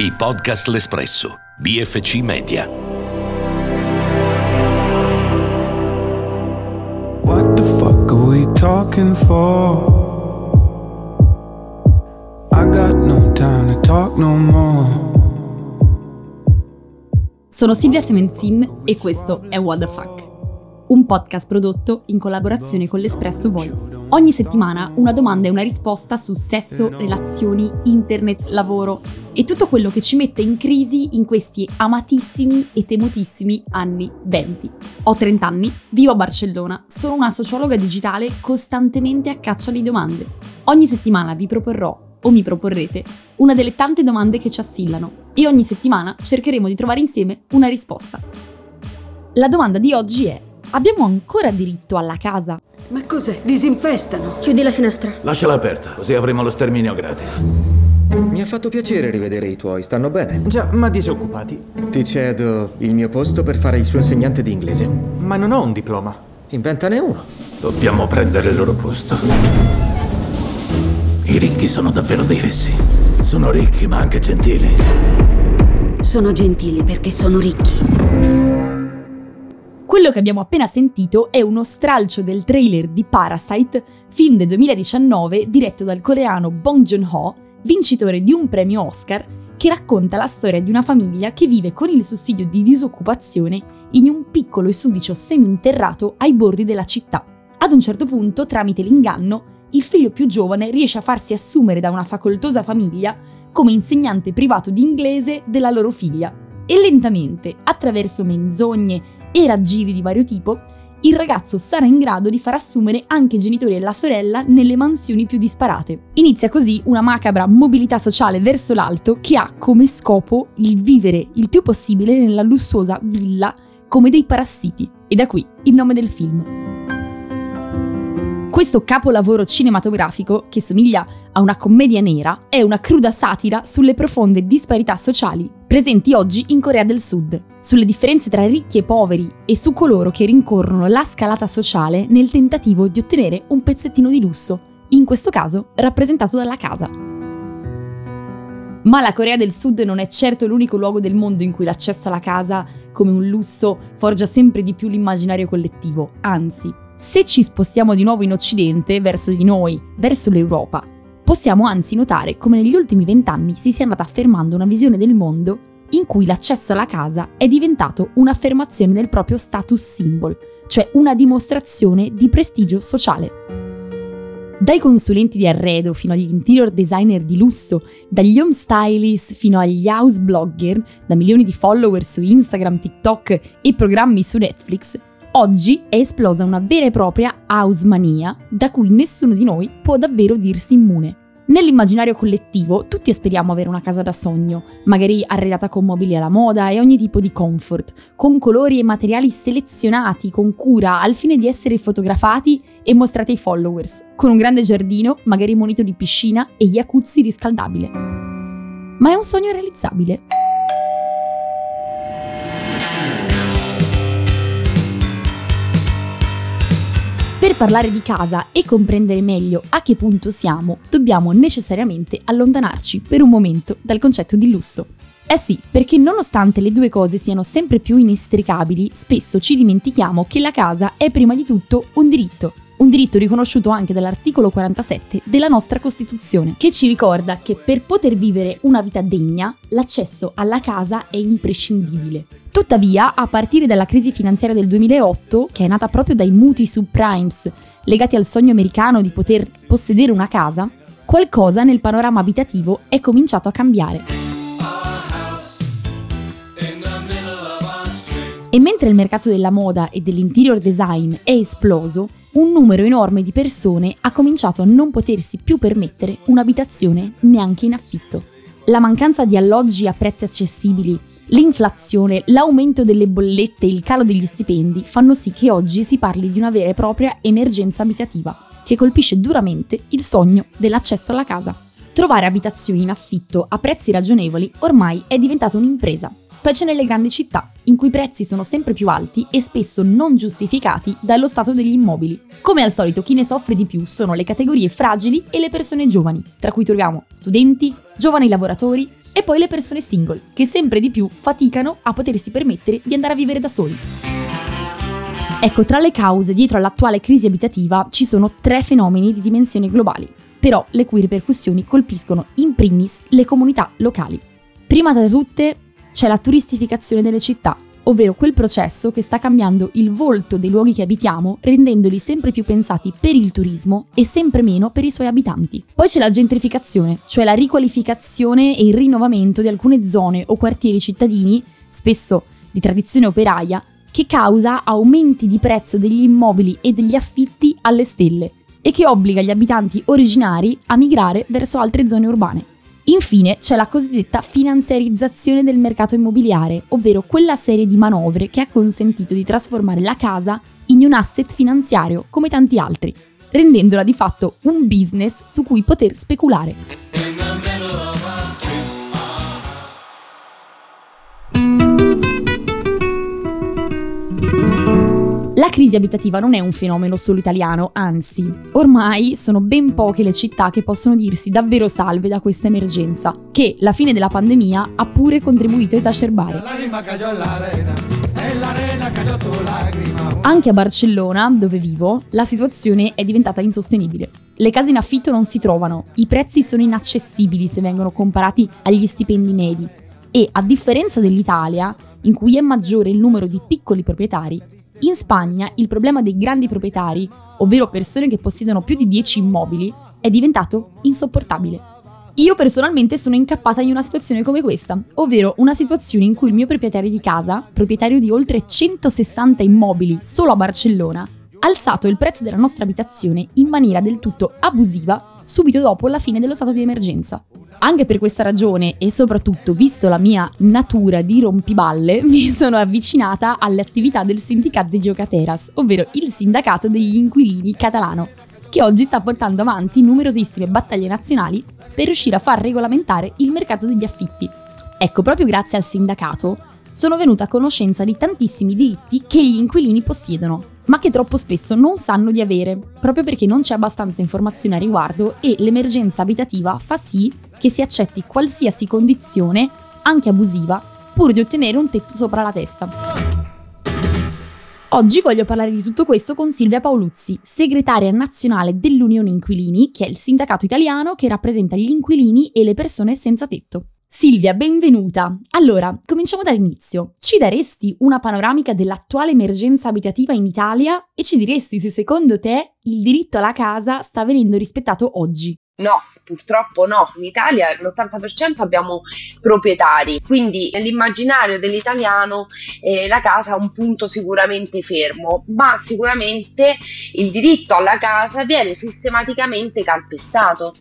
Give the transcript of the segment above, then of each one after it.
I podcast L'Espresso, BFC Media. What the fuck are we talking for? I got no time to talk no more. Sono Silvia Semenzin e questo è What the Fuck, un podcast prodotto in collaborazione con l'Espresso Voice. Ogni settimana una domanda e una risposta su sesso, relazioni, internet, lavoro e tutto quello che ci mette in crisi in questi amatissimi e temutissimi anni 20. Ho 30 anni, vivo a Barcellona, sono una sociologa digitale costantemente a caccia di domande. Ogni settimana vi proporrò o mi proporrete una delle tante domande che ci assillano e ogni settimana cercheremo di trovare insieme una risposta. La domanda di oggi è: abbiamo ancora diritto alla casa? Ma cos'è? Disinfestano. Chiudi la finestra. Lasciala aperta, così avremo lo sterminio gratis. Mi ha fatto piacere rivedere i tuoi, stanno bene. Già, ma disoccupati. Ti cedo il mio posto per fare il suo insegnante di inglese. Ma non ho un diploma. Inventane uno. Dobbiamo prendere il loro posto. I ricchi sono davvero dei fessi. Sono ricchi, ma anche gentili. Sono gentili perché sono ricchi. Quello che abbiamo appena sentito è uno stralcio del trailer di Parasite, film del 2019 diretto dal coreano Bong Joon-ho, vincitore di un premio Oscar, che racconta la storia di una famiglia che vive con il sussidio di disoccupazione in un piccolo e sudicio seminterrato ai bordi della città. Ad un certo punto, tramite l'inganno, il figlio più giovane riesce a farsi assumere da una facoltosa famiglia come insegnante privato di inglese della loro figlia e lentamente, attraverso menzogne e raggiri di vario tipo, il ragazzo sarà in grado di far assumere anche i genitori e la sorella nelle mansioni più disparate. Inizia così una macabra mobilità sociale verso l'alto che ha come scopo il vivere il più possibile nella lussuosa villa come dei parassiti. E da qui il nome del film. Questo capolavoro cinematografico, che somiglia a una commedia nera, è una cruda satira sulle profonde disparità sociali presenti oggi in Corea del Sud, sulle differenze tra ricchi e poveri e su coloro che rincorrono la scalata sociale nel tentativo di ottenere un pezzettino di lusso, in questo caso rappresentato dalla casa. Ma la Corea del Sud non è certo l'unico luogo del mondo in cui l'accesso alla casa come un lusso forgia sempre di più l'immaginario collettivo, anzi, se ci spostiamo di nuovo in Occidente, verso di noi, verso l'Europa, possiamo anzi notare come negli ultimi vent'anni si sia andata affermando una visione del mondo in cui l'accesso alla casa è diventato un'affermazione del proprio status symbol, cioè una dimostrazione di prestigio sociale. Dai consulenti di arredo fino agli interior designer di lusso, dagli home stylist fino agli house blogger, da milioni di follower su Instagram, TikTok e programmi su Netflix, Oggi è esplosa una vera e propria house mania da cui nessuno di noi può davvero dirsi immune. Nell'immaginario collettivo tutti speriamo avere una casa da sogno, magari arredata con mobili alla moda e ogni tipo di comfort, con colori e materiali selezionati con cura al fine di essere fotografati e mostrati ai followers, con un grande giardino, magari munito di piscina e jacuzzi riscaldabile. Ma è un sogno realizzabile? Parlare di casa e comprendere meglio a che punto siamo, dobbiamo necessariamente allontanarci per un momento dal concetto di lusso. Eh sì, perché nonostante le due cose siano sempre più inestricabili, spesso ci dimentichiamo che la casa è prima di tutto un diritto. Un diritto riconosciuto anche dall'articolo 47 della nostra Costituzione, che ci ricorda che per poter vivere una vita degna, l'accesso alla casa è imprescindibile. Tuttavia, a partire dalla crisi finanziaria del 2008, che è nata proprio dai mutui subprimes legati al sogno americano di poter possedere una casa, qualcosa nel panorama abitativo è cominciato a cambiare. E mentre il mercato della moda e dell'interior design è esploso, un numero enorme di persone ha cominciato a non potersi più permettere un'abitazione neanche in affitto. La mancanza di alloggi a prezzi accessibili, L'inflazione, l'aumento delle bollette e il calo degli stipendi fanno sì che oggi si parli di una vera e propria emergenza abitativa, che colpisce duramente il sogno dell'accesso alla casa. Trovare abitazioni in affitto a prezzi ragionevoli ormai è diventata un'impresa, specie nelle grandi città, in cui i prezzi sono sempre più alti e spesso non giustificati dallo stato degli immobili. Come al solito, chi ne soffre di più sono le categorie fragili e le persone giovani, tra cui troviamo studenti, giovani lavoratori E poi le persone single, che sempre di più faticano a potersi permettere di andare a vivere da soli. Ecco, tra le cause dietro all'attuale crisi abitativa ci sono tre fenomeni di dimensioni globali, però le cui ripercussioni colpiscono in primis le comunità locali. Prima tra tutte c'è la turistificazione delle città, ovvero quel processo che sta cambiando il volto dei luoghi che abitiamo, rendendoli sempre più pensati per il turismo e sempre meno per i suoi abitanti. Poi c'è la gentrificazione, cioè la riqualificazione e il rinnovamento di alcune zone o quartieri cittadini, spesso di tradizione operaia, che causa aumenti di prezzo degli immobili e degli affitti alle stelle e che obbliga gli abitanti originari a migrare verso altre zone urbane. Infine c'è la cosiddetta finanziarizzazione del mercato immobiliare, ovvero quella serie di manovre che ha consentito di trasformare la casa in un asset finanziario come tanti altri, rendendola di fatto un business su cui poter speculare. La crisi abitativa non è un fenomeno solo italiano, anzi, ormai sono ben poche le città che possono dirsi davvero salve da questa emergenza, che la fine della pandemia ha pure contribuito a esacerbare. Anche a Barcellona, dove vivo, la situazione è diventata insostenibile. Le case in affitto non si trovano, i prezzi sono inaccessibili se vengono comparati agli stipendi medi e, a differenza dell'Italia, in cui è maggiore il numero di piccoli proprietari, in Spagna il problema dei grandi proprietari, ovvero persone che possiedono più di 10 immobili, è diventato insopportabile. Io personalmente sono incappata in una situazione come questa, ovvero una situazione in cui il mio proprietario di casa, proprietario di oltre 160 immobili solo a Barcellona, ha alzato il prezzo della nostra abitazione in maniera del tutto abusiva subito dopo la fine dello stato di emergenza. Anche per questa ragione e soprattutto visto la mia natura di rompiballe, mi sono avvicinata alle attività del Sindicato de Giocateras, ovvero il sindacato degli inquilini catalano, che oggi sta portando avanti numerosissime battaglie nazionali per riuscire a far regolamentare il mercato degli affitti. Ecco, proprio grazie al sindacato sono venuta a conoscenza di tantissimi diritti che gli inquilini possiedono, ma che troppo spesso non sanno di avere, proprio perché non c'è abbastanza informazione a riguardo e l'emergenza abitativa fa sì che si accetti qualsiasi condizione, anche abusiva, pur di ottenere un tetto sopra la testa. Oggi voglio parlare di tutto questo con Silvia Paoluzzi, segretaria nazionale dell'Unione Inquilini, che è il sindacato italiano che rappresenta gli inquilini e le persone senza tetto. Silvia, benvenuta. Allora, cominciamo dall'inizio. Ci daresti una panoramica dell'attuale emergenza abitativa in Italia e ci diresti se secondo te il diritto alla casa sta venendo rispettato oggi? No, purtroppo no. In Italia l'80% abbiamo proprietari, quindi nell'immaginario dell'italiano eh, la casa è un punto sicuramente fermo, ma sicuramente il diritto alla casa viene sistematicamente calpestato.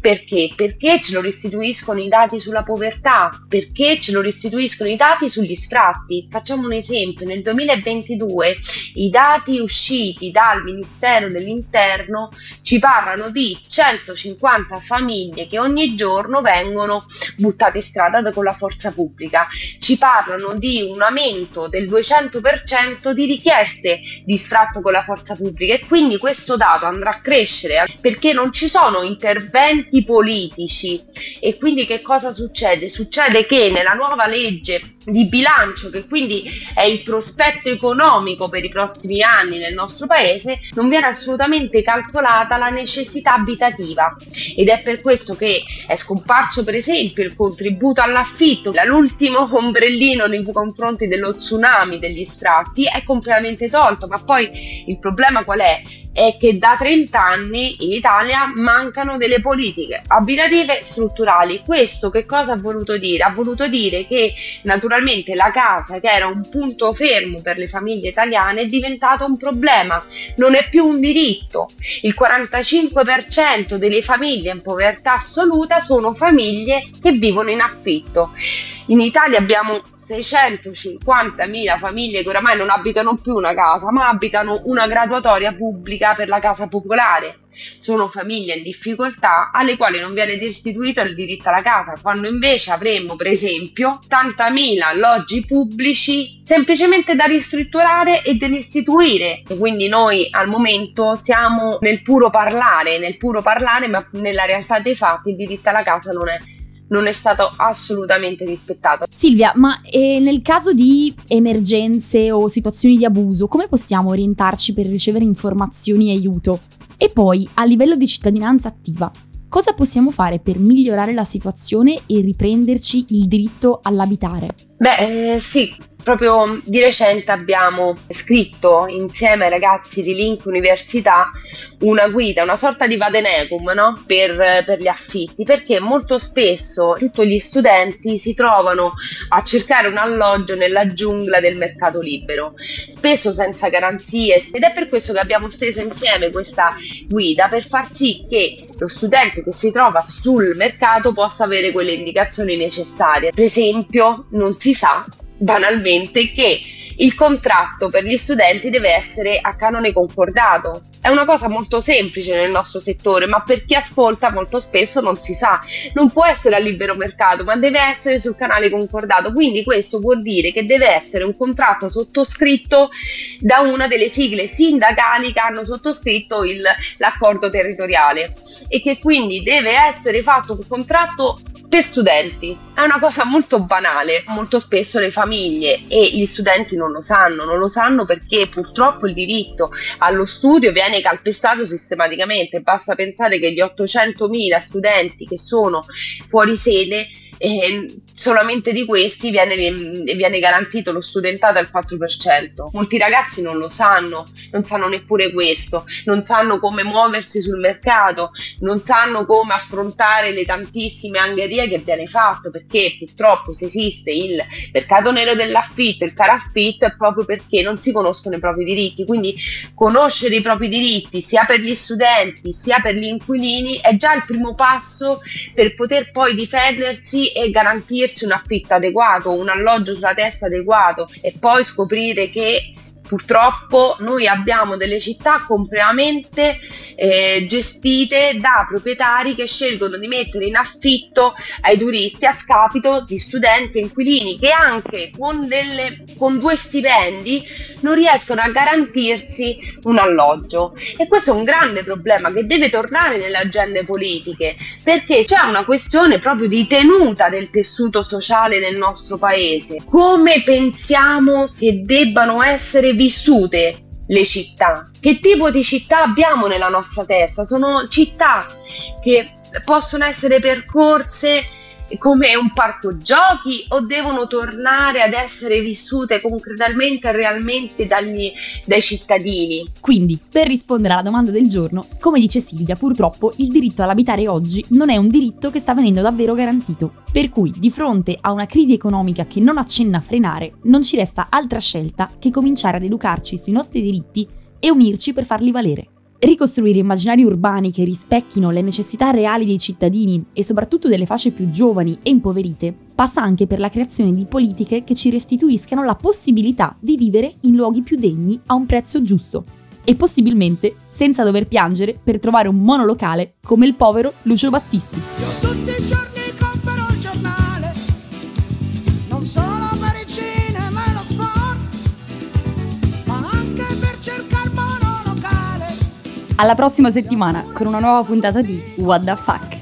Perché? Perché ce lo restituiscono i dati sulla povertà, perché ce lo restituiscono i dati sugli sfratti. Facciamo un esempio, nel 2022 i dati usciti dal Ministero dell'Interno ci parlano di 150 50 famiglie che ogni giorno vengono buttate in strada con la forza pubblica. Ci parlano di un aumento del 200% di richieste di sfratto con la forza pubblica e quindi questo dato andrà a crescere perché non ci sono interventi politici e quindi che cosa succede? Succede che nella nuova legge di bilancio, che quindi è il prospetto economico per i prossimi anni nel nostro paese, non viene assolutamente calcolata la necessità abitativa ed è per questo che è scomparso per esempio il contributo all'affitto, l'ultimo ombrellino nei confronti dello tsunami degli sfratti è completamente tolto, ma poi il problema qual è? È che da 30 anni in Italia mancano delle politiche abitative strutturali. Questo che cosa ha voluto dire? Ha voluto dire che naturalmente la casa, che era un punto fermo per le famiglie italiane, è diventato un problema, non è più un diritto. Il 45% delle famiglie in povertà assoluta sono famiglie che vivono in affitto. In Italia abbiamo 650.000 famiglie che oramai non abitano più una casa, ma abitano una graduatoria pubblica per la casa popolare. Sono famiglie in difficoltà alle quali non viene restituito il diritto alla casa, quando invece avremmo, per esempio, 80.000 alloggi pubblici semplicemente da ristrutturare e da restituire. E quindi noi al momento siamo nel puro parlare, nel puro parlare, ma nella realtà dei fatti il diritto alla casa non è non è stato assolutamente rispettato. Silvia, ma eh, nel caso di emergenze o situazioni di abuso, come possiamo orientarci per ricevere informazioni e aiuto? E poi, a livello di cittadinanza attiva, cosa possiamo fare per migliorare la situazione e riprenderci il diritto all'abitare? Beh, eh, sì, Proprio di recente abbiamo scritto insieme ai ragazzi di Link Università una guida, una sorta di vadenecum no? per, per, gli affitti, perché molto spesso tutti gli studenti si trovano a cercare un alloggio nella giungla del mercato libero, spesso senza garanzie ed è per questo che abbiamo steso insieme questa guida per far sì che lo studente che si trova sul mercato possa avere quelle indicazioni necessarie. Per esempio, non si sa banalmente che il contratto per gli studenti deve essere a canone concordato. È una cosa molto semplice nel nostro settore, ma per chi ascolta molto spesso non si sa. Non può essere a libero mercato, ma deve essere sul canale concordato. Quindi questo vuol dire che deve essere un contratto sottoscritto da una delle sigle sindacali che hanno sottoscritto il, l'accordo territoriale e che quindi deve essere fatto un contratto per studenti. È una cosa molto banale, molto spesso le famiglie e gli studenti non lo sanno, non lo sanno perché purtroppo il diritto allo studio viene calpestato sistematicamente, basta pensare che gli 800.000 studenti che sono fuori sede e solamente di questi viene, viene, garantito lo studentato al 4%. Molti ragazzi non lo sanno, non sanno neppure questo, non sanno come muoversi sul mercato, non sanno come affrontare le tantissime angherie che viene fatto, perché purtroppo se esiste il mercato nero dell'affitto, il caraffitto, è proprio perché non si conoscono i propri diritti. Quindi conoscere i propri diritti sia per gli studenti sia per gli inquilini è già il primo passo per poter poi difendersi e garantirsi un affitto adeguato, un alloggio sulla testa adeguato e poi scoprire che Purtroppo noi abbiamo delle città completamente eh, gestite da proprietari che scelgono di mettere in affitto ai turisti a scapito di studenti e inquilini che anche con, delle, con due stipendi non riescono a garantirsi un alloggio. E questo è un grande problema che deve tornare nelle agende politiche perché c'è una questione proprio di tenuta del tessuto sociale del nostro paese. Come pensiamo che debbano essere vissute le città. Che tipo di città abbiamo nella nostra testa? Sono città che possono essere percorse come un parco giochi o devono tornare ad essere vissute concretamente e realmente dagli, dai cittadini? Quindi, per rispondere alla domanda del giorno, come dice Silvia, purtroppo il diritto all'abitare oggi non è un diritto che sta venendo davvero garantito. Per cui, di fronte a una crisi economica che non accenna a frenare, non ci resta altra scelta che cominciare ad educarci sui nostri diritti e unirci per farli valere. Ricostruire immaginari urbani che rispecchino le necessità reali dei cittadini e soprattutto delle fasce più giovani e impoverite passa anche per la creazione di politiche che ci restituiscano la possibilità di vivere in luoghi più degni a un prezzo giusto e possibilmente senza dover piangere per trovare un monolocale come il povero Lucio Battisti. Alla prossima settimana con una nuova puntata di What the Fuck.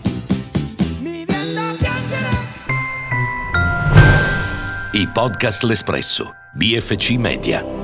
I podcast L'Espresso, BFC Media.